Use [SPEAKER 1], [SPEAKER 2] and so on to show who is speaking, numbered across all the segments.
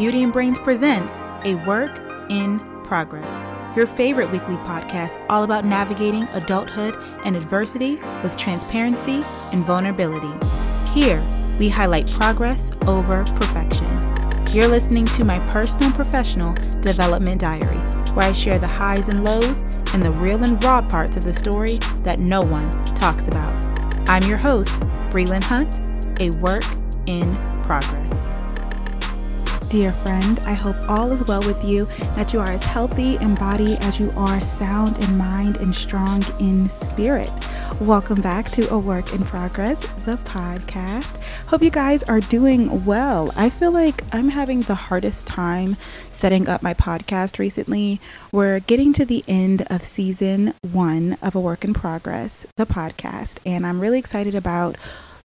[SPEAKER 1] Beauty and Brains presents A Work in Progress, your favorite weekly podcast all about navigating adulthood and adversity with transparency and vulnerability. Here, we highlight progress over perfection. You're listening to my personal and professional development diary, where I share the highs and lows and the real and raw parts of the story that no one talks about. I'm your host, Brelynn Hunt, a work in progress. Dear friend, I hope all is well with you, that you are as healthy in body as you are sound in mind and strong in spirit. Welcome back to A Work in Progress, the podcast. Hope you guys are doing well. I feel like I'm having the hardest time setting up my podcast recently. We're getting to the end of season one of A Work in Progress, the podcast, and I'm really excited about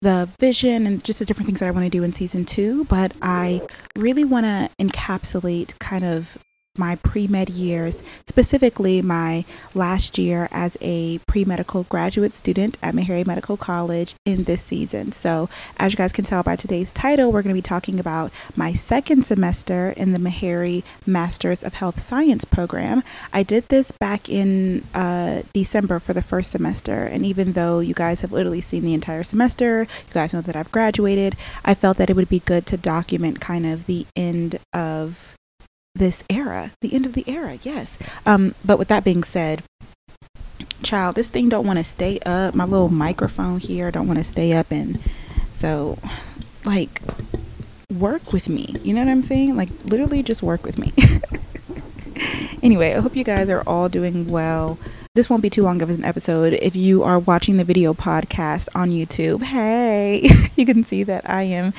[SPEAKER 1] the vision and just the different things that I want to do in season two, but I really want to encapsulate kind of my pre med years, specifically my last year as a pre medical graduate student at Meharry Medical College in this season. So, as you guys can tell by today's title, we're going to be talking about my second semester in the Meharry Masters of Health Science program. I did this back in uh, December for the first semester, and even though you guys have literally seen the entire semester, you guys know that I've graduated, I felt that it would be good to document kind of the end of this era, the end of the era, yes. Um, but with that being said, child, this thing don't want to stay up. My little microphone here don't want to stay up, and so like work with me. You know what I'm saying? Like literally just work with me. anyway, I hope you guys are all doing well. This won't be too long of an episode. If you are watching the video podcast on YouTube, hey, you can see that I am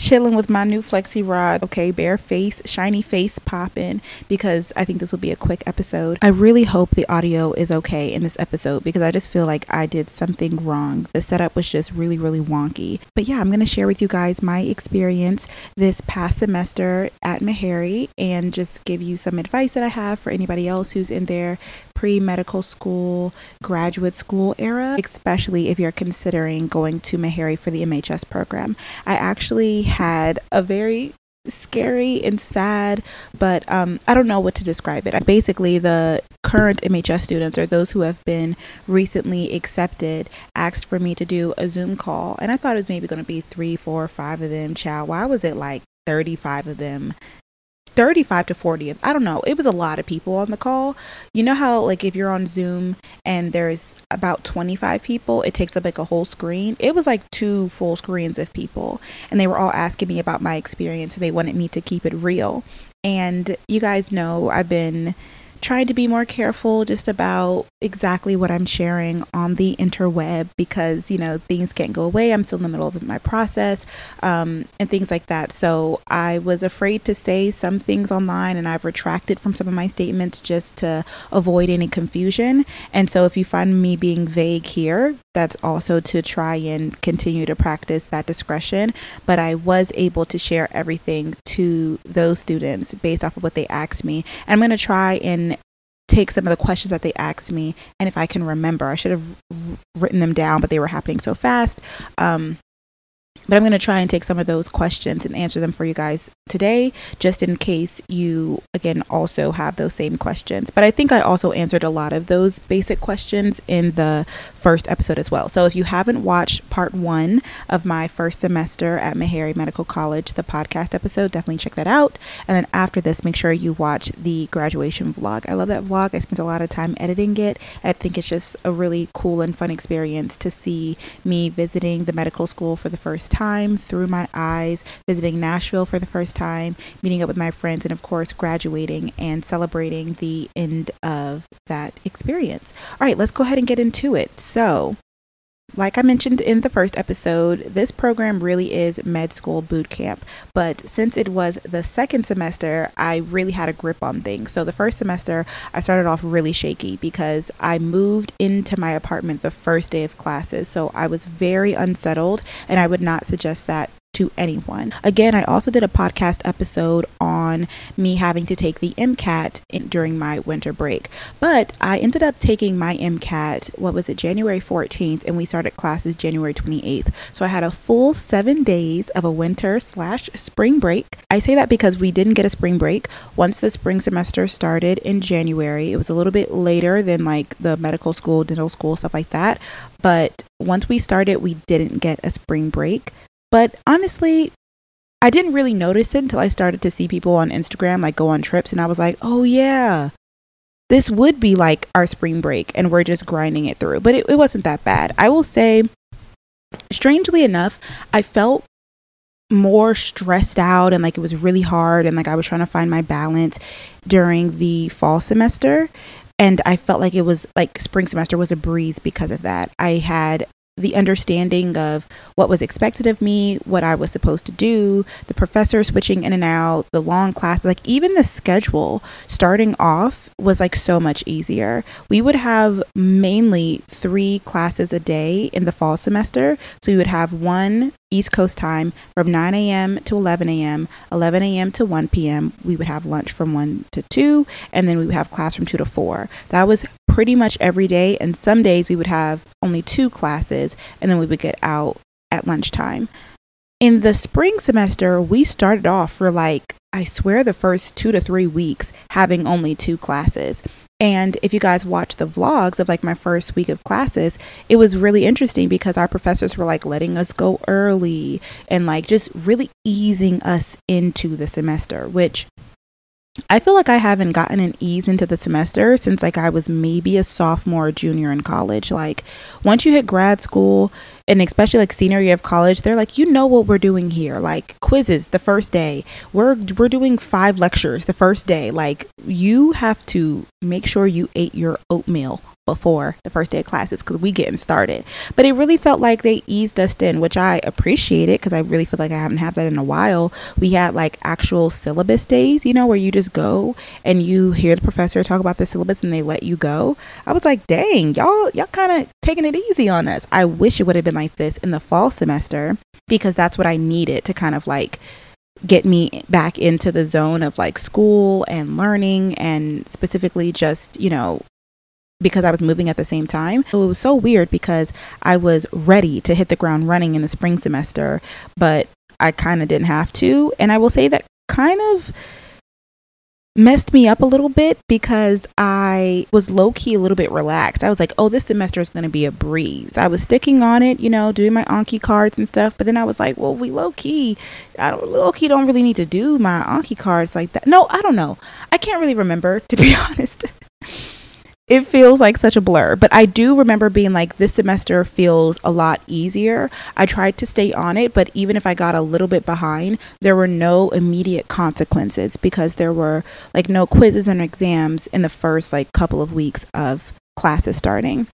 [SPEAKER 1] chilling with my new flexi rod. Okay, bare face, shiny face popping because I think this will be a quick episode. I really hope the audio is okay in this episode because I just feel like I did something wrong. The setup was just really, really wonky. But yeah, I'm going to share with you guys my experience this past semester at Meharry and just give you some advice that I have for anybody else who's in their pre medical school, graduate school era, especially if you're considering going to Meharry for the MHS program. I actually had a very scary and sad, but um, I don't know what to describe it. Basically, the current MHS students or those who have been recently accepted asked for me to do a Zoom call, and I thought it was maybe going to be three, four, five of them. Child, why was it like 35 of them 35 to 40 i don't know it was a lot of people on the call. You know how like if you're on zoom and there's about 25 people it takes up like a whole screen? It was like two full screens of people and they were all asking me about my experience they wanted me to keep it real. And you guys know i've been trying to be more careful just about exactly what I'm sharing on the interweb because, you know, things can't go away. I'm still in the middle of my process um, and things like that. So I was afraid to say some things online and I've retracted from some of my statements just to avoid any confusion. And so if you find me being vague here, that's also to try and continue to practice that discretion. But I was able to share everything to those students based off of what they asked me. And I'm going to try and take some of the questions that they asked me and if I can remember. I should have written them down, but they were happening so fast. Um, but I'm going to try and take some of those questions and answer them for you guys today, just in case you, again, also have those same questions. But I think I also answered a lot of those basic questions in the first episode as well. So if you haven't watched part one of my first semester at Meharry Medical College, the podcast episode, definitely check that out. And then after this, make sure you watch the graduation vlog. I love that vlog. I spent a lot of time editing it. I think it's just a really cool and fun experience to see me visiting the medical school for the first time through my eyes, visiting Nashville for the first time, meeting up with my friends, and of course, graduating and celebrating the end of that experience. All right, let's go ahead and get into it. So, like I mentioned in the first episode, this program really is med school boot camp. But since it was the second semester, I really had a grip on things. So the first semester, I started off really shaky because I moved into my apartment the first day of classes. So I was very unsettled, and I would not suggest that to anyone. Again, I also did a podcast episode on me having to take the MCAT in, during my winter break, but I ended up taking my MCAT, what was it, January 14th, and we started classes January 28th. So I had a full seven days of a winter slash spring break. I say that because we didn't get a spring break. Once the spring semester started in January, it was a little bit later than like the medical school, dental school, stuff like that. But once we started, we didn't get a spring break. But honestly, I didn't really notice it until I started to see people on Instagram like go on trips, and I was like, oh yeah, this would be like our spring break, and we're just grinding it through. But it, it wasn't that bad. I will say, strangely enough, I felt more stressed out and like it was really hard and like I was trying to find my balance during the fall semester and I felt like it was like spring semester was a breeze because of that. I had the understanding of what was expected of me, what I was supposed to do, the professor switching in and out, the long classes, like even the schedule starting off was like so much easier. We would have mainly three classes a day in the fall semester. So we would have one East Coast time from 9 a.m. to 11 a.m., 11 a.m. to 1 p.m. We would have lunch from 1 to 2, and then we would have class from 2 to 4. That was pretty much every day. And some days we would have only two classes, and then we would get out at lunchtime. In the spring semester, we started off for like, I swear, the first two to three weeks having only two classes. And if you guys watch the vlogs of like my first week of classes, it was really interesting because our professors were like letting us go early and like just really easing us into the semester, which I feel like I haven't gotten an ease into the semester since like I was maybe a sophomore or junior in college. Like once you hit grad school and especially like senior year of college, they're like, you know what we're doing here. Like quizzes the first day. We're we're doing five lectures the first day. Like you have to make sure you ate your oatmeal before the first day of classes because we getting started. But it really felt like they eased us in, which I appreciated because I really feel like I haven't had that in a while. We had like actual syllabus days, you know, where you just go and you hear the professor talk about the syllabus and they let you go. I was like, dang, y'all, y'all kind of taking it easy on us. I wish it would have been like this in the fall semester because that's what I needed to kind of like get me back into the zone of like school and learning and specifically just, you know, because I was moving at the same time. So it was so weird because I was ready to hit the ground running in the spring semester, but I kind of didn't have to. And I will say that kind of messed me up a little bit because I was low key a little bit relaxed. I was like, oh, this semester is going to be a breeze. I was sticking on it, you know, doing my Anki cards and stuff. But then I was like, well, we low key, I don't low key don't really need to do my Anki cards like that. No, I don't know. I can't really remember to be honest it feels like such a blur. But I do remember being like, this semester feels a lot easier. I tried to stay on it, but even if I got a little bit behind, there were no immediate consequences because there were like no quizzes and exams in the first like couple of weeks of classes starting.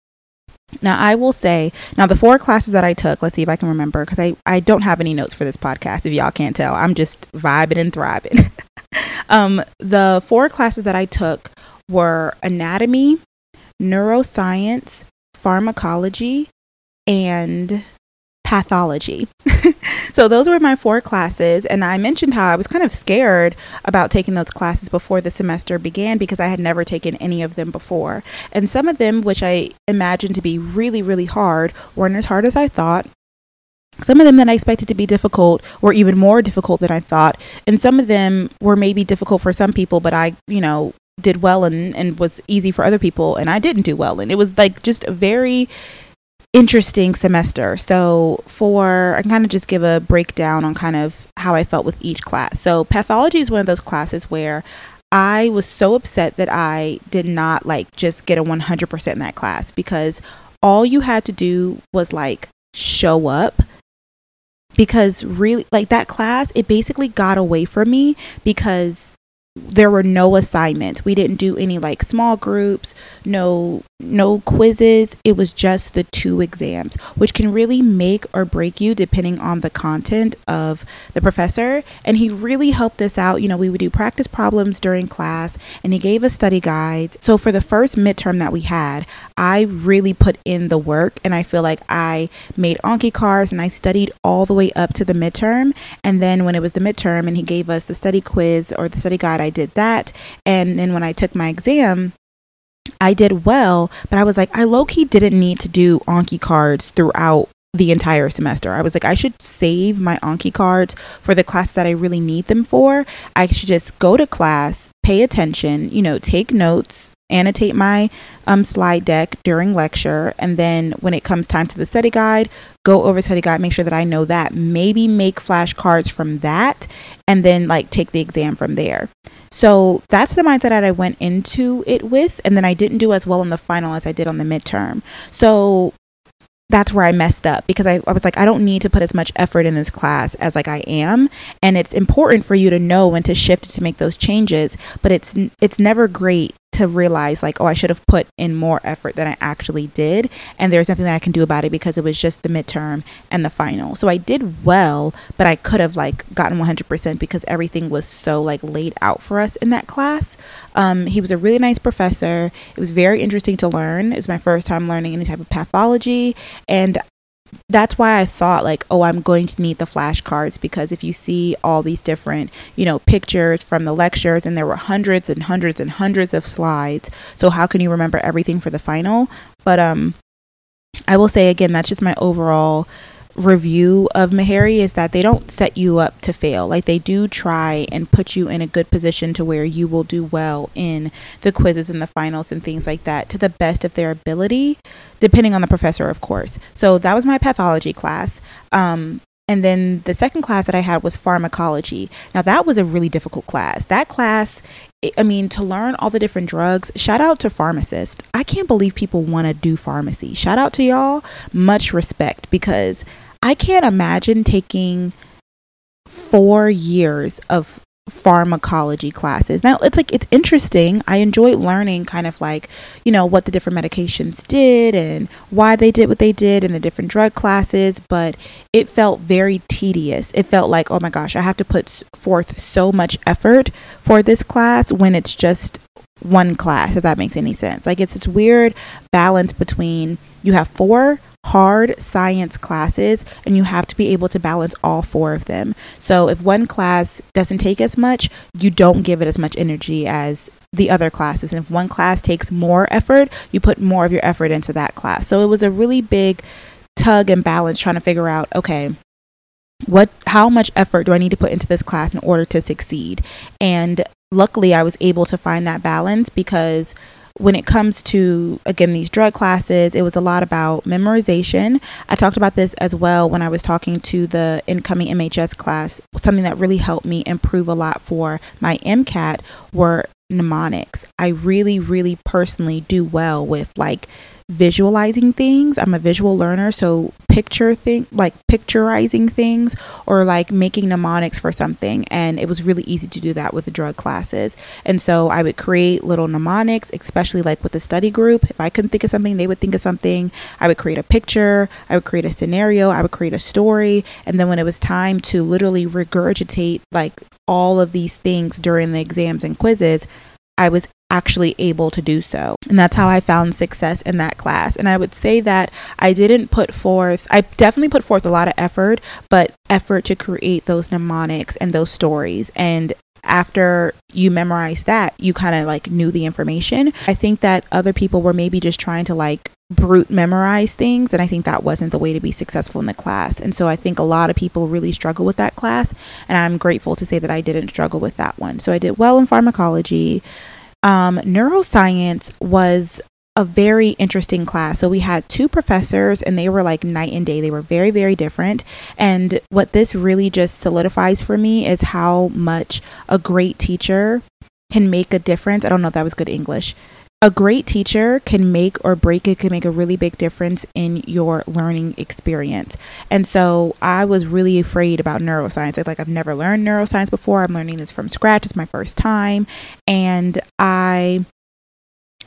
[SPEAKER 1] Now, I will say, now the four classes that I took, let's see if I can remember, because I, I don't have any notes for this podcast, if y'all can't tell. I'm just vibing and thriving. um, the four classes that I took were anatomy, neuroscience, pharmacology, and pathology. so those were my four classes and I mentioned how I was kind of scared about taking those classes before the semester began because I had never taken any of them before. And some of them which I imagined to be really really hard weren't as hard as I thought. Some of them that I expected to be difficult were even more difficult than I thought. And some of them were maybe difficult for some people, but I, you know, did well and, and was easy for other people and I didn't do well. And it was like just a very interesting semester. So for I can kind of just give a breakdown on kind of how I felt with each class. So pathology is one of those classes where I was so upset that I did not like just get a 100% in that class because all you had to do was like show up because really like that class it basically got away from me because there were no assignments. We didn't do any like small groups, no no quizzes. It was just the two exams, which can really make or break you depending on the content of the professor. And he really helped us out. You know, we would do practice problems during class and he gave us study guides. So for the first midterm that we had, I really put in the work and I feel like I made Anki cards and I studied all the way up to the midterm. And then when it was the midterm and he gave us the study quiz or the study guide, I did that. And then when I took my exam, I did well, but I was like, I low key didn't need to do Anki cards throughout the entire semester. I was like, I should save my Anki cards for the class that I really need them for. I should just go to class, pay attention, you know, take notes, annotate my um, slide deck during lecture, and then when it comes time to the study guide, go over study guide, make sure that I know that. Maybe make flashcards from that, and then like take the exam from there. So that's the mindset that I went into it with. And then I didn't do as well in the final as I did on the midterm. So that's where I messed up because I, I was like, I don't need to put as much effort in this class as like I am. And it's important for you to know when to shift to make those changes, but it's it's never great to realize like oh i should have put in more effort than i actually did and there's nothing that i can do about it because it was just the midterm and the final. So i did well but i could have like gotten 100% because everything was so like laid out for us in that class. Um, he was a really nice professor. It was very interesting to learn. It was my first time learning any type of pathology and that's why I thought like, oh, I'm going to need the flashcards because if you see all these different, you know, pictures from the lectures and there were hundreds and hundreds and hundreds of slides. So how can you remember everything for the final? But um I will say again, that's just my overall review of Meharry is that they don't set you up to fail. Like they do try and put you in a good position to where you will do well in the quizzes and the finals and things like that to the best of their ability, depending on the professor, of course. So that was my pathology class. Um, and then the second class that I had was pharmacology. Now, that was a really difficult class. That class, I mean, to learn all the different drugs, shout out to pharmacists. I can't believe people want to do pharmacy. Shout out to y'all. Much respect because I can't imagine taking four years of pharmacology classes. Now, it's like it's interesting. I enjoyed learning kind of like, you know, what the different medications did and why they did what they did and the different drug classes, but it felt very tedious. It felt like, oh my gosh, I have to put forth so much effort for this class when it's just one class, if that makes any sense. Like it's this weird balance between you have four hard science classes and you have to be able to balance all four of them. So if one class doesn't take as much, you don't give it as much energy as the other classes. And if one class takes more effort, you put more of your effort into that class. So it was a really big tug and balance trying to figure out, okay, what how much effort do I need to put into this class in order to succeed? And luckily I was able to find that balance because when it comes to again these drug classes it was a lot about memorization. I talked about this as well when i was talking to the incoming mhs class. Something that really helped me improve a lot for my mcat were mnemonics. I really really personally do well with like visualizing things. I'm a visual learner, so picture thing like picturizing things or like making mnemonics for something. And it was really easy to do that with the drug classes. And so I would create little mnemonics, especially like with the study group. If I couldn't think of something, they would think of something. I would create a picture, I would create a scenario, I would create a story. And then when it was time to literally regurgitate like all of these things during the exams and quizzes, I was actually able to do so. And that's how I found success in that class. And I would say that I didn't put forth, I definitely put forth a lot of effort, but effort to create those mnemonics and those stories. And after you memorize that, you kind of like knew the information. I think that other people were maybe just trying to like brute memorize things and i think that wasn't the way to be successful in the class and so i think a lot of people really struggle with that class and i'm grateful to say that i didn't struggle with that one so i did well in pharmacology um, neuroscience was a very interesting class. So we had two professors and they were like night and day. They were very, very different. And what this really just solidifies for me is how much a great teacher can make a difference. I don't know if that was good English. A great teacher can make or break it can make a really big difference in your learning experience. And so i was really afraid about neuroscience. Like i've never learned neuroscience before. I'm learning this from scratch. It's my first time. And i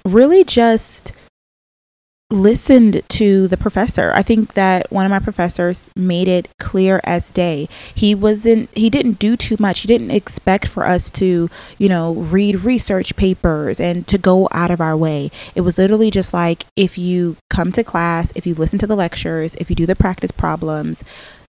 [SPEAKER 1] really just listened to the professor. I think that one of my professors made it clear as day. He wasn't he didn't do too much. He didn't expect for us to, you know, read research papers and to go out of our way. It was literally just like if you come to class, if you listen to the lectures, if you do the practice problems,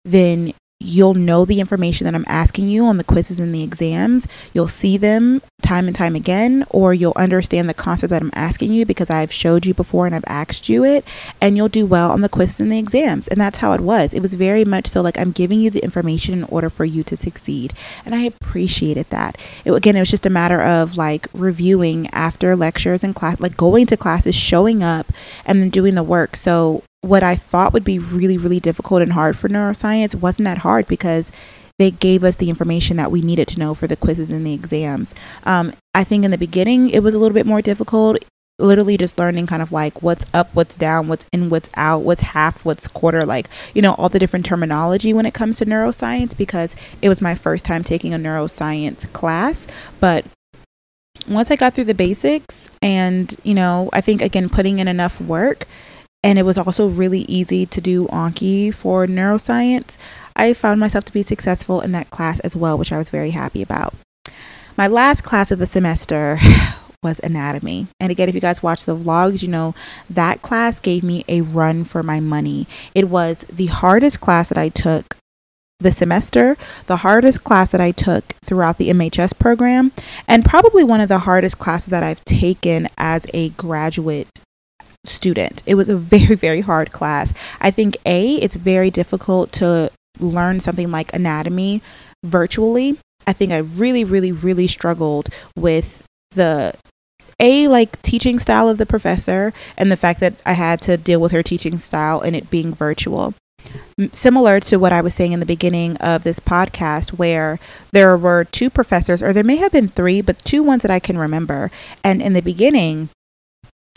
[SPEAKER 1] then you'll know the information that I'm asking you on the quizzes and the exams. You'll see them time and time again, or you'll understand the concept that I'm asking you because I've showed you before and I've asked you it, and you'll do well on the quizzes and the exams. And that's how it was. It was very much so like I'm giving you the information in order for you to succeed. And I appreciated that. It, again, it was just a matter of like reviewing after lectures and class, like going to classes, showing up, and then doing the work. So what I thought would be really, really difficult and hard for neuroscience wasn't that hard because they gave us the information that we needed to know for the quizzes and the exams. Um, I think in the beginning it was a little bit more difficult. Literally just learning kind of like what's up, what's down, what's in, what's out, what's half, what's quarter, like, you know, all the different terminology when it comes to neuroscience because it was my first time taking a neuroscience class. But once I got through the basics and, you know, I think again, putting in enough work, and it was also really easy to do Anki for neuroscience, I found myself to be successful in that class as well, which I was very happy about. My last class of the semester was anatomy. And again, if you guys watch the vlogs, you know that class gave me a run for my money. It was the hardest class that I took the semester, the hardest class that I took throughout the MHS program, and probably one of the hardest classes that I've taken as a graduate student. It was a very, very hard class. I think A, it's very difficult to learn something like anatomy virtually. I think I really, really, really struggled with the a like teaching style of the professor and the fact that I had to deal with her teaching style and it being virtual. Similar to what I was saying in the beginning of this podcast, where there were two professors, or there may have been three, but two ones that I can remember. And in the beginning,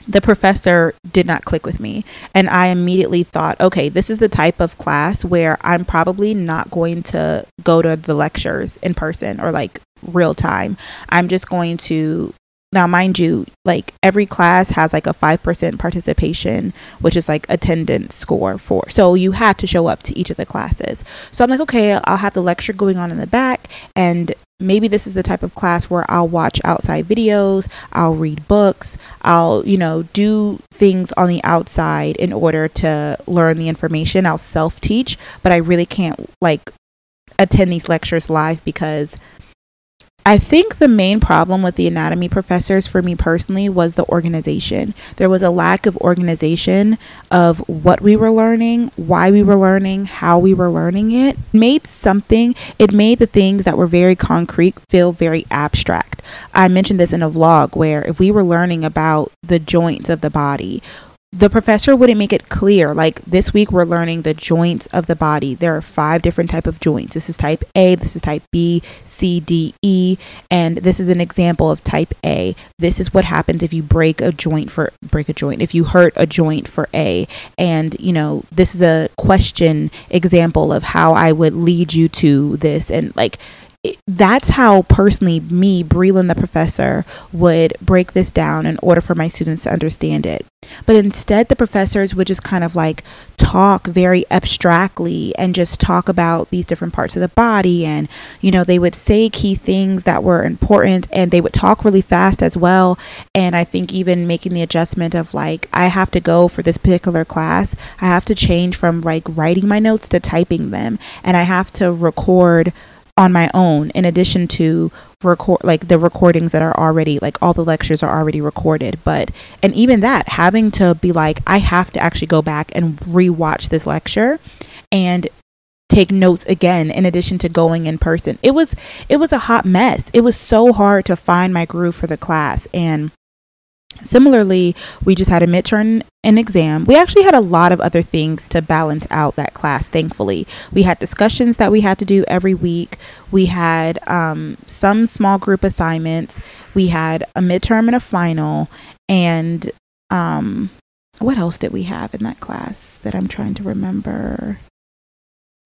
[SPEAKER 1] the professor did not click with me. And I immediately thought, okay, this is the type of class where I'm probably not going to go to the lectures in person or like real time. I'm just going to now mind you like every class has like a 5% participation which is like attendance score for so you had to show up to each of the classes so i'm like okay i'll have the lecture going on in the back and maybe this is the type of class where I'll watch outside videos, I'll read books, I'll, you know, do things on the outside in order to learn the information. I'll self teach, but I really can't like attend these lectures live because I think the main problem with the anatomy professors for me personally was the organization. There was a lack of organization of what we were learning, why we were learning, how we were learning it. it made something, it made the things that were very concrete feel very abstract. I mentioned this in a vlog where if we were learning about the joints of the body, the professor wouldn't make it clear like this week we're learning the joints of the body. There are five different type of joints. This is type a this is type b c d e and this is an example of type a. This is what happens if you break a joint for break a joint if you hurt a joint for a. And you know this is a question example of how i would lead you to this. And like that's how personally me, Brelynn the professor, would break this down in order for my students to understand it. But instead, the professors would just kind of like talk very abstractly and just talk about these different parts of the body. And, you know, they would say key things that were important and they would talk really fast as well. And I think even making the adjustment of like, I have to go for this particular class, I have to change from like writing my notes to typing them. And I have to record on my own in addition to record like the recordings that are already like all the lectures are already recorded. But and even that having to be like I have to actually go back and rewatch this lecture and take notes again in addition to going in person. It was it was a hot mess. It was so hard to find my groove for the class. And Similarly, we just had a midterm and exam. We actually had a lot of other things to balance out that class, thankfully. We had discussions that we had to do every week. We had um, some small group assignments. We had a midterm and a final. and um what else did we have in that class that I'm trying to remember?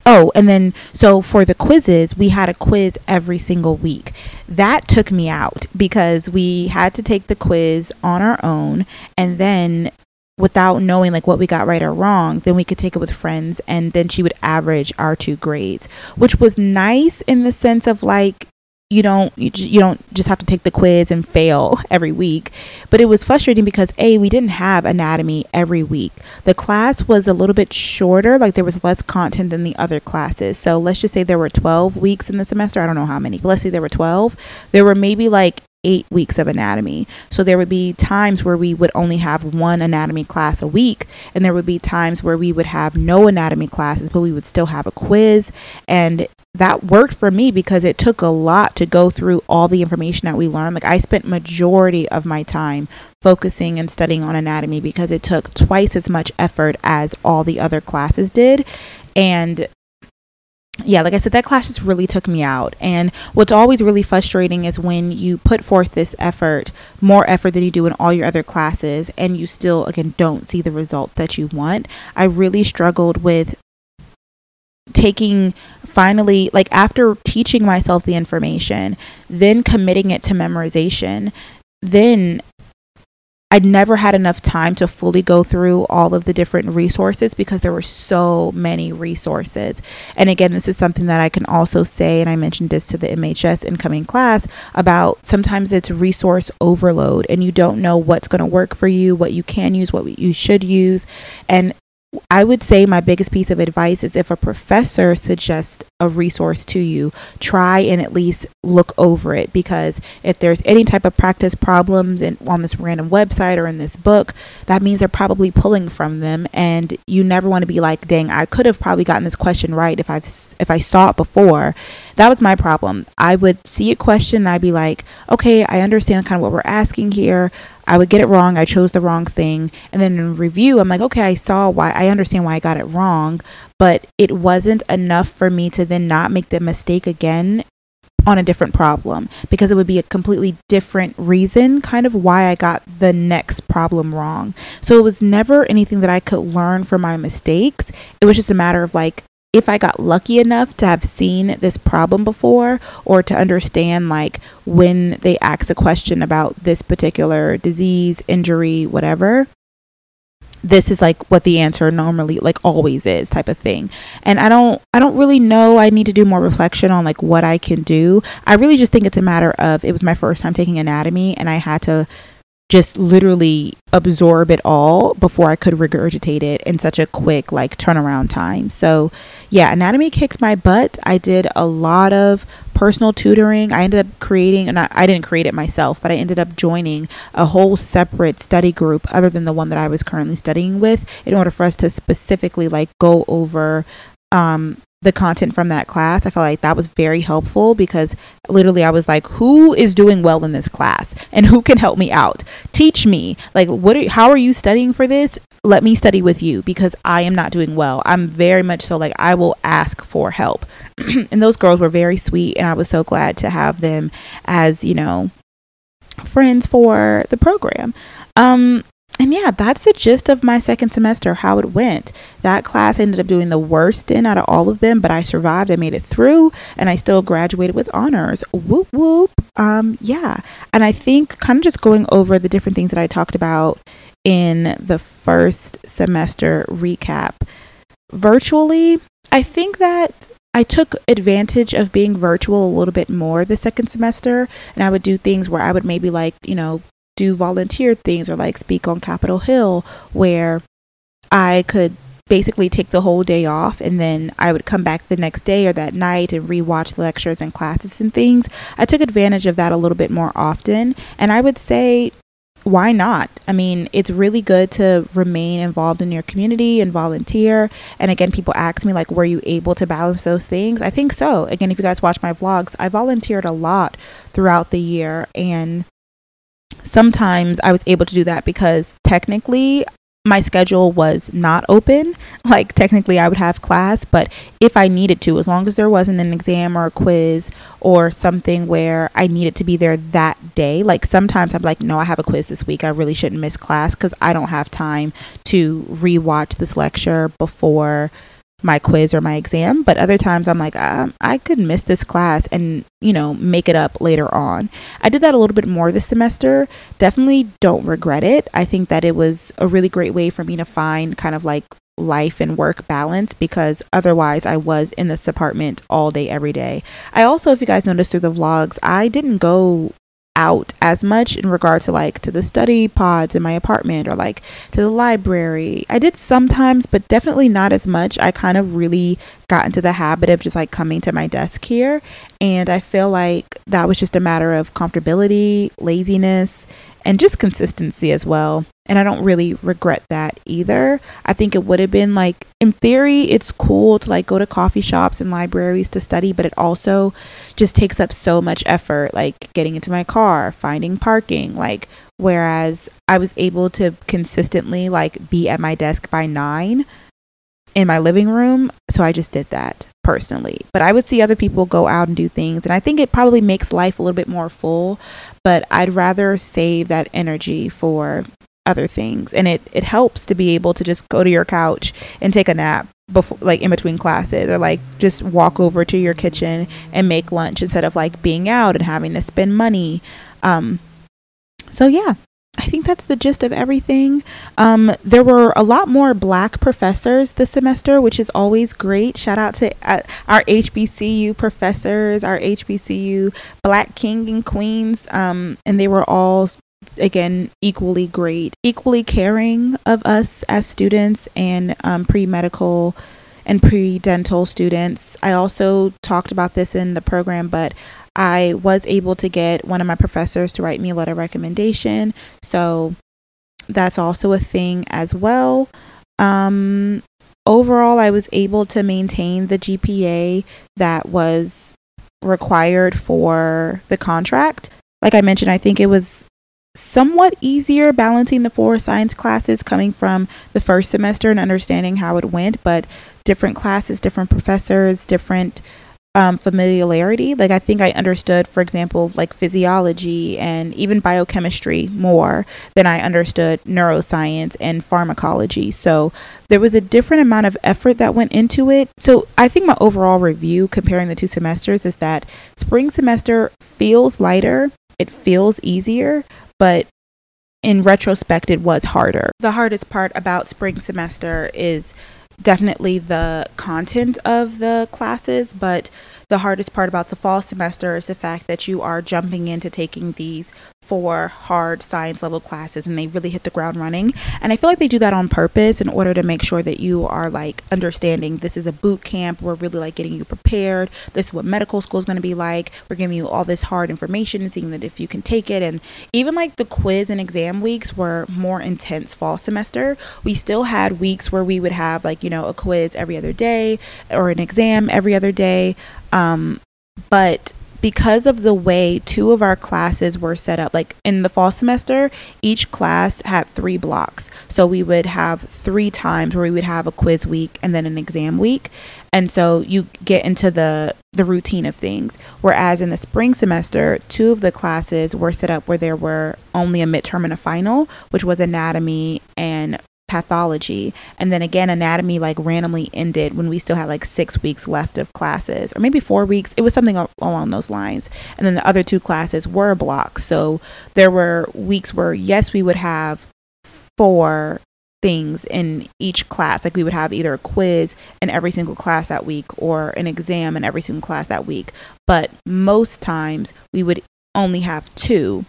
[SPEAKER 1] Oh, and then so for the quizzes, we had a quiz every single week. That took me out because we had to take the quiz on our own and then without knowing like what we got right or wrong, then we could take it with friends and then she would average our two grades, which was nice in the sense of like you don't you, just, you don't just have to take the quiz and fail every week but it was frustrating because a we didn't have anatomy every week the class was a little bit shorter like there was less content than the other classes so let's just say there were 12 weeks in the semester i don't know how many but let's say there were 12 there were maybe like eight weeks of anatomy. So there would be times where we would only have one anatomy class a week, and there would be times where we would have no anatomy classes, but we would still have a quiz. And that worked for me because it took a lot to go through all the information that we learned. Like I spent majority of my time focusing and studying on anatomy because it took twice as much effort as all the other classes did. And yeah, like I said, that class just really took me out. And what's always really frustrating is when you put forth this effort, more effort than you do in all your other classes, and you still, again, don't see the results that you want. I really struggled with taking finally, like after teaching myself the information, then committing it to memorization, then I'd never had enough time to fully go through all of the different resources because there were so many resources. And again, this is something that I can also say, and I mentioned this to the MHS incoming class about sometimes it's resource overload and you don't know what's going to work for you, what you can use, what you should use. And I would say my biggest piece of advice is if a professor suggests a resource to you, try and at least look over it because if there's any type of practice problems in, on this random website or in this book, that means they're probably pulling from them and you never want to be like, "Dang, I could have probably gotten this question right if I've if I saw it before." That was my problem. I would see a question and I'd be like, "Okay, I understand kind of what we're asking here." I would get it wrong. I chose the wrong thing. And then in review, I'm like, okay, I saw why, I understand why I got it wrong, but it wasn't enough for me to then not make the mistake again on a different problem because it would be a completely different reason kind of why I got the next problem wrong. So it was never anything that I could learn from my mistakes. It was just a matter of like if I got lucky enough to have seen this problem before or to understand like when they ask a question about this particular disease, injury, whatever, this is like what the answer normally like always is type of thing. And i don't i don't really know. I need to do more reflection on like what i can do. I really just think it's a matter of it was my first time taking anatomy and i had to just literally absorb it all before I could regurgitate it in such a quick like turnaround time. So, yeah, anatomy kicked my butt. I did a lot of personal tutoring. I ended up creating and I, I didn't create it myself, but I ended up joining a whole separate study group other than the one that I was currently studying with in order for us to specifically like go over um the content from that class. I felt like that was very helpful because literally I was like, who is doing well in this class and who can help me out? Teach me. Like what are, how are you studying for this? Let me study with you because I am not doing well. I'm very much so like I will ask for help. and those girls were very sweet and I was so glad to have them as, you know, friends for the program. Um and yeah, that's the gist of my second semester, how it went. That class ended up doing the worst in out of all of them, but I survived. I made it through and I still graduated with honors. Whoop whoop. Um, yeah. And I think kind of just going over the different things that I talked about in the first semester recap virtually, I think that I took advantage of being virtual a little bit more the second semester, and I would do things where I would maybe like, you know, do volunteer things or like speak on Capitol Hill where I could basically take the whole day off and then I would come back the next day or that night and rewatch lectures and classes and things. I took advantage of that a little bit more often and I would say why not? I mean, it's really good to remain involved in your community and volunteer. And again, people ask me, like, were you able to balance those things? I think so. Again, if you guys watch my vlogs, I volunteered a lot throughout the year. And sometimes I was able to do that because technically my schedule was not open, like technically I would have class, but if I needed to, as long as there wasn't an exam or a quiz or something where I needed to be there that day, like sometimes I'm like, no, I have a quiz this week. I really shouldn't miss class because I don't have time to rewatch this lecture before my quiz or my exam but other times i'm like um, i could miss this class and you know make it up later on. I did that a little bit more this semester. Definitely don't regret it. I think that it was a really great way for me to find kind of like life and work balance because otherwise I was in this apartment all day every day. I also if you guys noticed through the vlogs, I didn't go out as much in regard to like to the study pods in my apartment or like to the library. I did sometimes, but definitely not as much. I kind of really got into the habit of just like coming to my desk here. And I feel like that was just a matter of comfortability, laziness, and just consistency as well. And I don't really regret that either. I think it would have been like, in theory, it's cool to like go to coffee shops and libraries to study, but it also just takes up so much effort, like getting into my car, finding parking, like, whereas I was able to consistently like be at my desk by nine in my living room. So I just did that personally. But I would see other people go out and do things. And I think it probably makes life a little bit more full. But I'd rather save that energy for other things. And it, it helps to be able to just go to your couch and take a nap before like in between classes or like just walk over to your kitchen and make lunch instead of like being out and having to spend money um so yeah I think that's the gist of everything. Um, there were a lot more black professors this semester, which is always great. Shout out to uh, our HBCU professors, our HBCU black king and queens. Um, and they were all, again, equally great, equally caring of us as students and um, pre medical and pre dental students. I also talked about this in the program, but I was able to get one of my professors to write me a letter of recommendation. So that's also a thing as well. Um, overall, I was able to maintain the GPA that was required for the contract. Like I mentioned, I think it was somewhat easier balancing the four science classes coming from the first semester and understanding how it went, but different classes, different professors, different um, familiarity. Like I think I understood, for example, like physiology and even biochemistry more than I understood neuroscience and pharmacology. So there was a different amount of effort that went into it. So I think my overall review comparing the two semesters is that spring semester feels lighter, it feels easier, but in retrospect, it was harder. The hardest part about spring semester is definitely the content of the classes, but the hardest part about the fall semester is the fact that you are jumping into taking these four hard science level classes and they really hit the ground running. And I feel like they do that on purpose in order to make sure that you are like understanding this is a boot camp. We're really like getting you prepared. This is what medical school is going to be like. We're giving you all this hard information and seeing that if you can take it. And even like the quiz and exam weeks were more intense fall semester. We still had weeks where we would have like, you know, a quiz every other day or an exam every other day. Um, but because of the way two of our classes were set up, like in the fall semester, each class had three blocks. So we would have three times where we would have a quiz week and then an exam week. And so you get into the the routine of things. Whereas in the spring semester, two of the classes were set up where there were only a midterm and a final, which was anatomy and pathology. And then again anatomy like randomly ended when we still had like six weeks left of classes or maybe four weeks. It was something along those lines. And then the other two classes were blocks so there were weeks where yes we would have four things in each class. Like we would have either a quiz in every single class that week or an exam in every single class that week. But most times we would only have two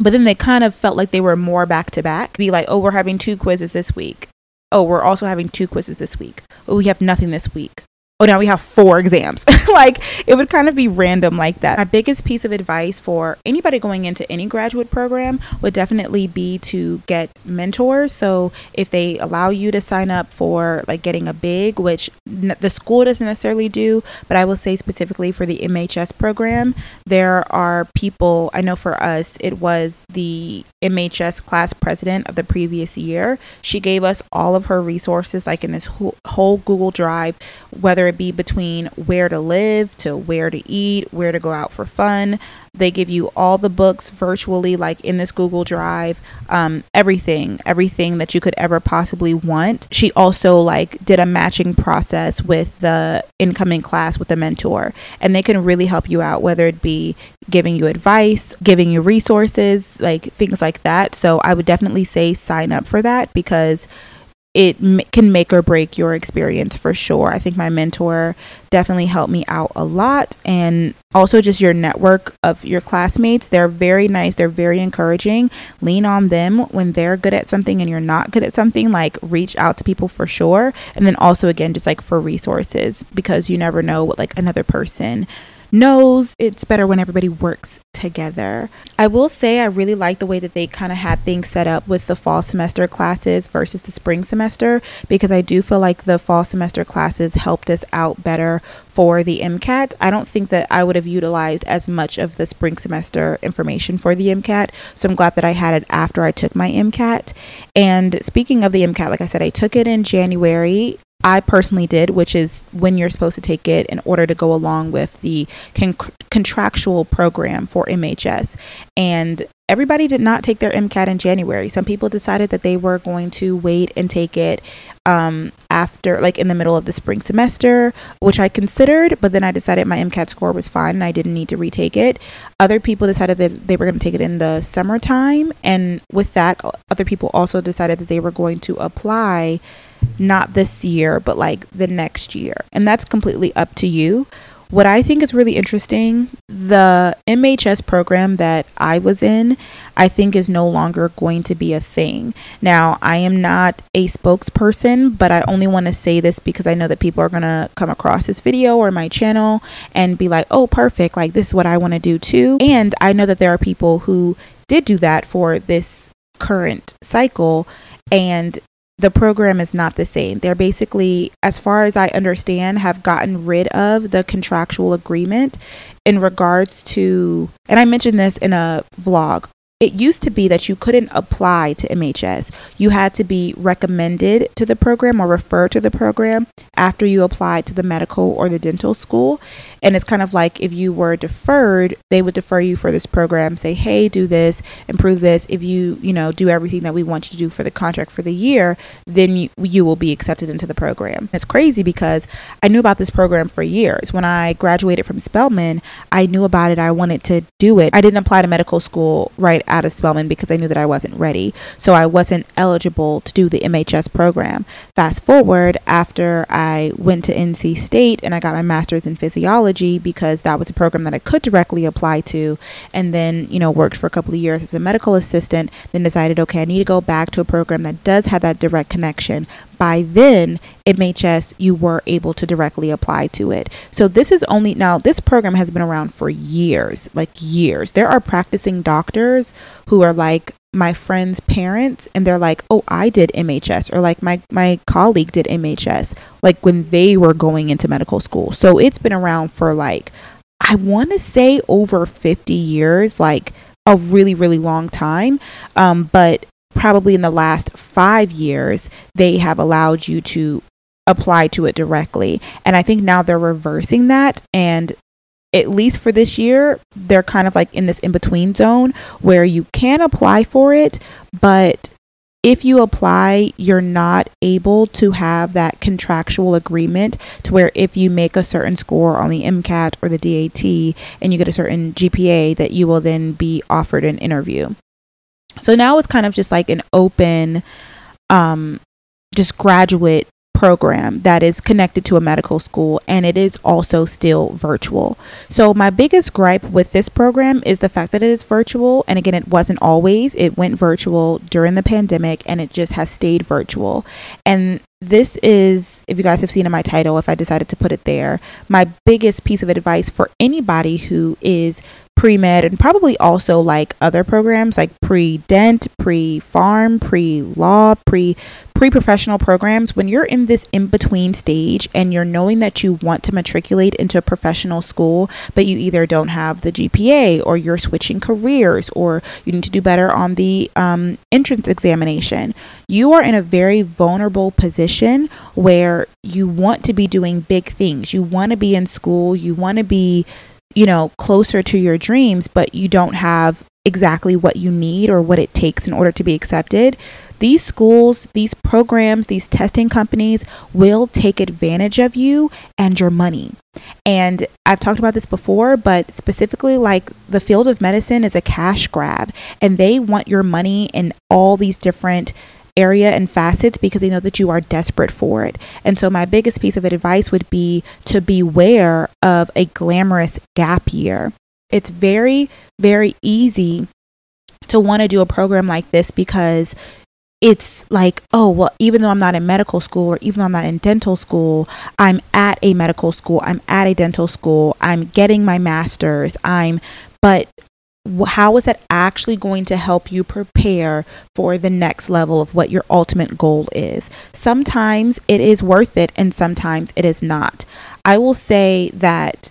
[SPEAKER 1] but then they kind of felt like they were more back to back. Be like, oh, we're having two quizzes this week. Oh, we're also having two quizzes this week. Oh, we have nothing this week. Oh now we have four exams. Like it would kind of be random like that. My biggest piece of advice for anybody going into any graduate program would definitely be to get mentors. So if they allow you to sign up for like getting a big which n- the school doesn't necessarily do but i will say specifically for the mhs program there are people i know for us it was the mhs class president of the previous year. She gave us all of her resources like in this whole, whole google drive whether it be between where to live to where to eat, where to go out for fun. They give you all the books virtually, like in this Google Drive, um, everything, everything that you could ever possibly want. She also like did a matching process with the incoming class with a mentor, and they can really help you out, whether it be giving you advice, giving you resources, like things like that. So I would definitely say sign up for that because it m- can make or break your experience for sure. I think my mentor definitely helped me out a lot and also just your network of your classmates. They're very nice, they're very encouraging. Lean on them when they're good at something and you're not good at something, like reach out to people for sure. And then also again just like for resources because you never know what like another person knows it's better when everybody works together. I will say I really like the way that they kind of had things set up with the fall semester classes versus the spring semester because I do feel like the fall semester classes helped us out better for the MCAT. I don't think that I would have utilized as much of the spring semester information for the MCAT, so I'm glad that I had it after I took my MCAT. And speaking of the MCAT, like I said, I took it in January I personally did, which is when you're supposed to take it in order to go along with the con- contractual program for MHS. And everybody did not take their MCAT in January. Some people decided that they were going to wait and take it um, after, like in the middle of the spring semester, which I considered, but then I decided my MCAT score was fine and I didn't need to retake it. Other people decided that they were going to take it in the summertime. And with that, other people also decided that they were going to apply not this year, but like the next year. And that's completely up to you. What I think is really interesting, the MHS program that I was in, I think is no longer going to be a thing. Now, I am not a spokesperson, but I only want to say this because I know that people are going to come across this video or my channel and be like, oh, perfect, like this is what I want to do too. And I know that there are people who did do that for this current cycle and the program is not the same. They're basically, as far as I understand, have gotten rid of the contractual agreement in regards to, and I mentioned this in a vlog it used to be that you couldn't apply to MHS. You had to be recommended to the program or referred to the program after you applied to the medical or the dental school. And it's kind of like if you were deferred, they would defer you for this program, say, hey, do this, improve this. If you, you know, do everything that we want you to do for the contract for the year, then you, you will be accepted into the program. It's crazy because I knew about this program for years. When I graduated from Spelman, I knew about it. I wanted to do it. I didn't apply to medical school right out of Spelman because I knew that I wasn't ready. So I wasn't eligible to do the MHS program. Fast forward after I went to NC State and I got my master's in physiology because that was a program that I could directly apply to and then, you know, worked for a couple of years as a medical assistant, then decided, okay, I need to go back to a program that does have that direct connection, by then MHS you were able to directly apply to it. So this is only now this program has been around for years, like years. There are practicing doctors who are like my friends' parents and they're like, "Oh, I did MHS," or like my my colleague did MHS, like when they were going into medical school. So it's been around for like I want to say over 50 years, like a really really long time. Um, but probably in the last five years, they have allowed you to apply to it directly. And I think now they're reversing that. And at least for this year, they're kind of like in this in between zone where you can apply for it, but if you apply, you're not able to have that contractual agreement to where if you make a certain score on the MCAT or the DAT and you get a certain GPA, that you will then be offered an interview. So now it's kind of just like an open, um, just graduate program that is connected to a medical school and it is also still virtual. So my biggest gripe with this program is the fact that it is virtual and again it wasn't always. It went virtual during the pandemic and it just has stayed virtual. And this is, if you guys have seen in my title, if I decided to put it there, my biggest piece of advice for anybody who is pre med and probably also like other programs like pre dent, pre pharm, pre law, pre pre professional programs. When you're in this in between stage and you're knowing that you want to matriculate into a professional school, but you either don't have the GPA or you're switching careers or you need to do better on the um, entrance examination, you are in a very vulnerable position where you want to be doing big things. You want to be in school, you want to be you know, closer to your dreams, but you don't have exactly what you need or what it takes in order to be accepted, these schools, these programs, these testing companies will take advantage of you and your money. And I've talked about this before, but specifically, like the field of medicine is a cash grab, and they want your money in all these different area and facets because they know that you are desperate for it. And so, my biggest piece of advice would be to beware of a glamorous gap year. It's very, very easy to want to do a program like this because it's like, oh, well, even though I'm not in medical school or even though I'm not in dental school, I'm at a medical school, I'm at a dental school, I'm getting my master's, I'm, but how is that actually going to help you prepare for the next level of what your ultimate goal is? Sometimes it is worth it, and sometimes it is not. I will say that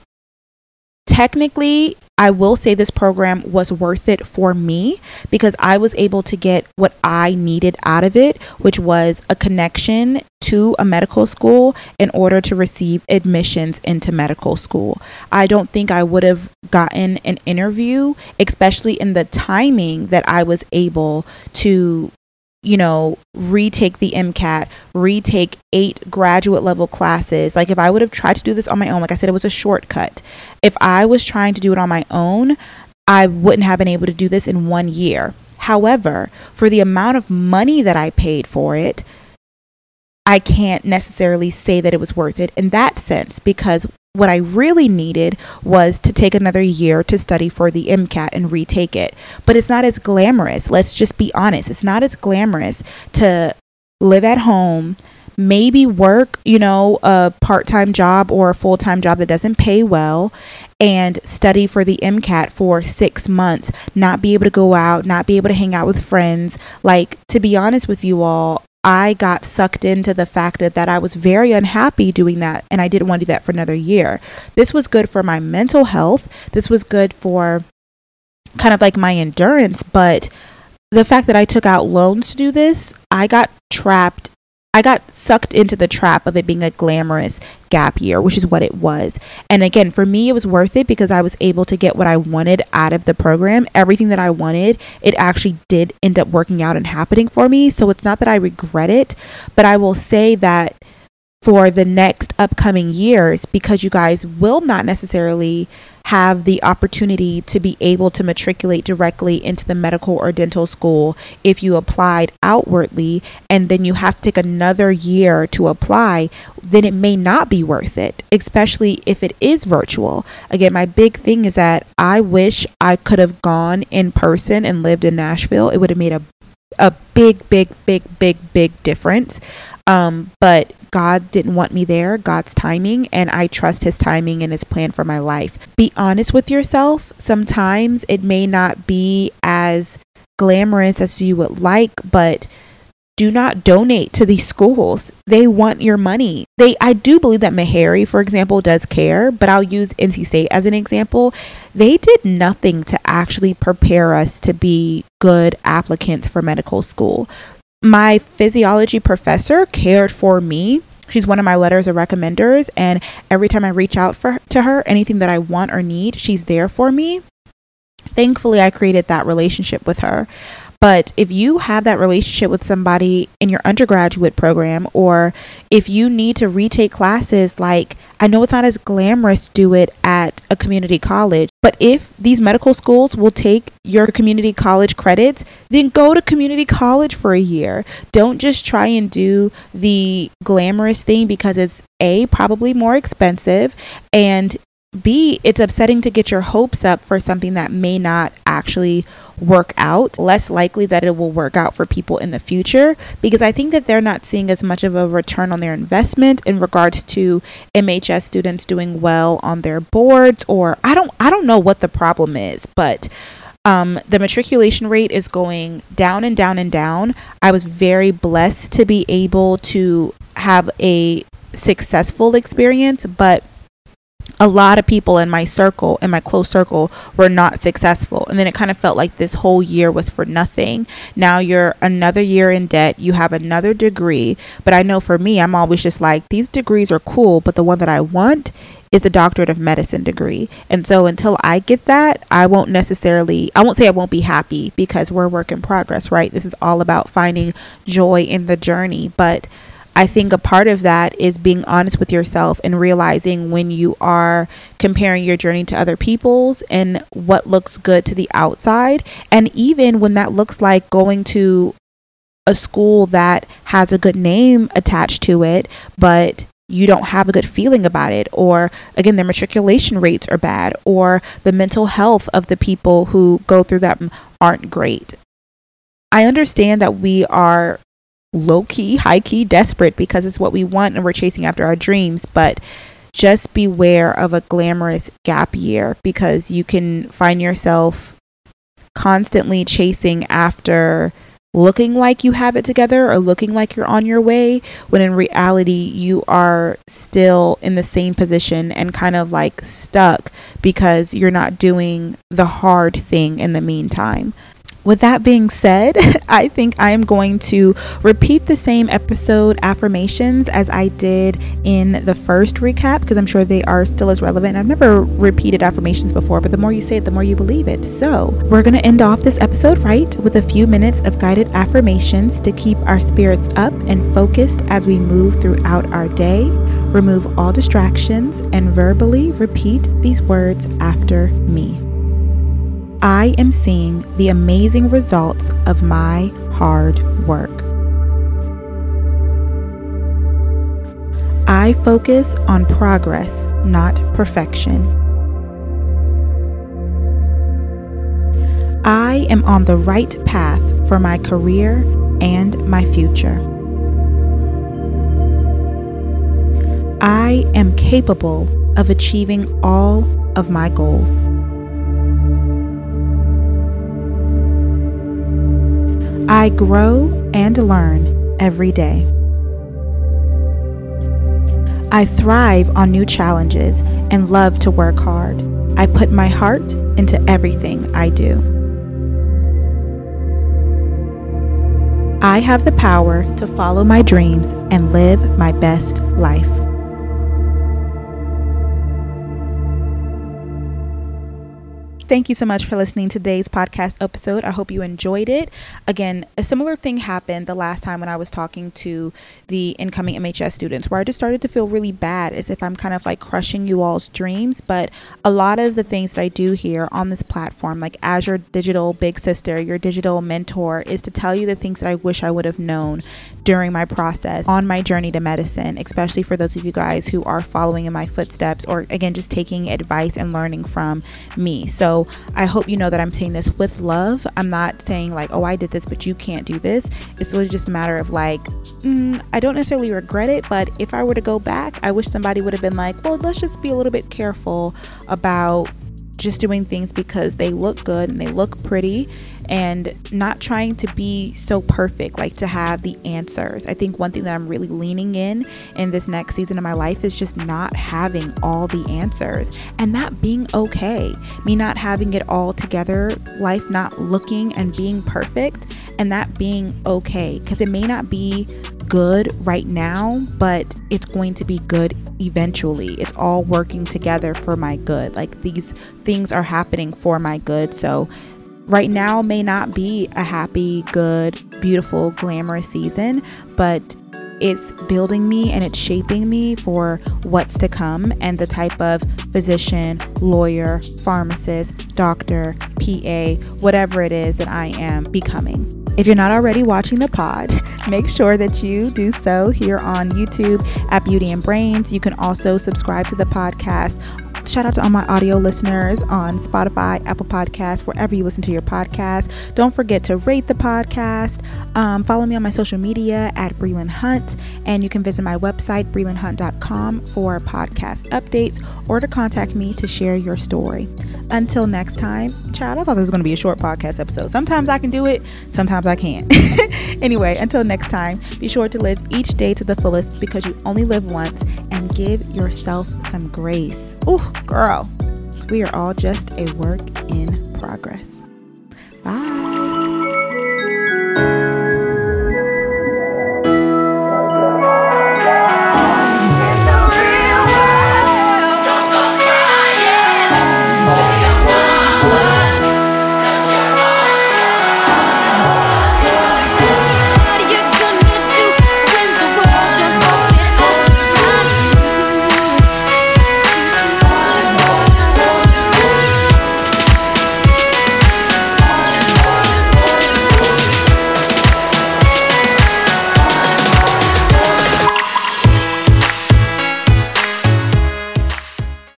[SPEAKER 1] technically, I will say this program was worth it for me because I was able to get what I needed out of it, which was a connection to a medical school in order to receive admissions into medical school. I don't think I would have gotten an interview, especially in the timing that I was able to you know, retake the MCAT, retake eight graduate level classes. Like if I would have tried to do this on my own, like I said, it was a shortcut. If I was trying to do it on my own, I wouldn't have been able to do this in one year. However, for the amount of money that I paid for it, I can't necessarily say that it was worth it in that sense because what I really needed was to take another year to study for the MCAT and retake it. But it's not as glamorous. Let's just be honest. It's not as glamorous to live at home, maybe work, you know, a part time job or a full time job that doesn't pay well, and study for the MCAT for six months, not be able to go out, not be able to hang out with friends. Like, to be honest with you all, I got sucked into the fact that, that I was very unhappy doing that and I didn't want to do that for another year. This was good for my mental health. This was good for kind of like my endurance, but the fact that I took out loans to do this, I got trapped I got sucked into the trap of it being a glamorous gap year, which is what it was. And again, for me, it was worth it because I was able to get what I wanted out of the program. Everything that I wanted, it actually did end up working out and happening for me. So it's not that I regret it, but I will say that for the next upcoming years, because you guys will not necessarily have the opportunity to be able to matriculate directly into the medical or dental school if you applied outwardly and then you have to take another year to apply, then it may not be worth it, especially if it is virtual. Again, my big thing is that I wish I could have gone in person and lived in Nashville. It would have made a a big, big, big, big, big difference. Um, but God didn't want me there, God's timing, and I trust His timing and His plan for my life. Be honest with yourself. Sometimes it may not be as glamorous as you would like, but do not donate to these schools. They want your money. They I do believe that Meharry, for example, does care, but I'll use NC State as an example. They did nothing to actually prepare us to be good applicants for medical school my physiology professor cared for me. She's one of my letters of recommenders, and every time I reach out for to her, anything that I want or need, she's there for me. Thankfully, I created that relationship with her. But if you have that relationship with somebody in your undergraduate program, or if you need to retake classes, like I know it's not as glamorous to do it at a community college, but if these medical schools will take your community college credits, then go to community college for a year. Don't just try and do the glamorous thing because it's A, probably more expensive, and B, it's upsetting to get your hopes up for something that may not actually work out. Less likely that it will work out for people in the future because I think that they're not seeing as much of a return on their investment in regards to MHS students doing well on their boards or I don't I don't know what the problem is, but um, the matriculation rate is going down and down and down. I was very blessed to be able to have a successful experience, but a lot of people in my circle, in my close circle, were not successful. And then it kind of felt like this whole year was for nothing. Now you're another year in debt, you have another degree. But I know for me, I'm always just like, these degrees are cool, but the one that I want is the doctorate of medicine degree. And so until I get that, I won't necessarily, I won't say I won't be happy because we're work in progress, right? This is all about finding joy in the journey. But I think a part of that is being honest with yourself and realizing when you are comparing your journey to other people's and what looks good to the outside. And even when that looks like going to a school that has a good name attached to it, but you don't have a good feeling about it, or again, their matriculation rates are bad, or the mental health of the people who go through that aren't great. I understand that we are low key, high key desperate because it's what we want and we're chasing after our dreams. But just beware of a glamorous gap year because you can find yourself constantly chasing after looking like you have it together or looking like you're on your way when in reality you are still in the same position and kind of like stuck because you're not doing the hard thing in the meantime with that being said, I think I am going to repeat the same episode affirmations as I did in the first recap because I'm sure they are still as relevant. I've never repeated affirmations before, but the more you say it, the more you believe it. So, we're going to end off this episode right with a few minutes of guided affirmations to keep our spirits up and focused as we move throughout our day. Remove all distractions and verbally repeat these words after me. I am seeing the amazing results of my hard work. I focus on progress, not perfection. I am on the right path for my career and my future. I am capable of achieving all of my goals. I grow and learn every day. I thrive on new challenges and love to work hard. I put my heart into everything I do. I have the power to follow my dreams and live my best life. Thank you so much for listening to today's podcast episode. I hope you enjoyed it. Again, a similar thing happened the last time when I was talking to the incoming MHS students, where I just started to feel really bad as if I'm kind of like crushing you all's dreams. But a lot of the things that I do here on this platform, like as your digital big sister, your digital mentor, is to tell you the things that I wish I would have known during my process on my journey to medicine, especially for those of you guys who are following in my footsteps or again, just taking advice and learning from me. So, I hope you know that I'm saying this with love. I'm not saying like, oh, I did this, but you can't do this. It's really just a matter of like, mm, I don't necessarily regret it, but if I were to go back, I wish somebody would have been like, well, let's just be a little bit careful about just doing things because they look good and they look pretty and not trying to be so perfect, like to have the answers. I think one thing that I'm really leaning in in this next season of my life is just not having all the answers and that being okay. Me not having it all together, life not looking and being perfect, and that being okay because it may not be good right now, but it's going to be good eventually. It's all working together for my good. Like these things are happening for my good. So right now may not be a happy, good, beautiful, glamorous season, but it's building me and it's shaping me for what's to come and the type of physician, lawyer, pharmacist, doctor, PA, whatever it is that I am becoming. If you're not already watching the pod, make sure that you do so here on YouTube at Beauty and Brains. You can also subscribe to the podcast Shout out to all my audio listeners on Spotify, Apple Podcasts, wherever you listen to your podcast. Don't forget to rate the podcast. Um, follow me on my social media at Brelynn Hunt, and you can visit my website, brelynnhunt.com, for podcast updates or to contact me to share your story. Until next time, child, I thought this was going to be a short podcast episode. Sometimes I can do it, sometimes I can't. anyway, until next time, be sure to live each day to the fullest because you only live once and give yourself some grace. Oh, girl, we are all just a work in progress. Bye.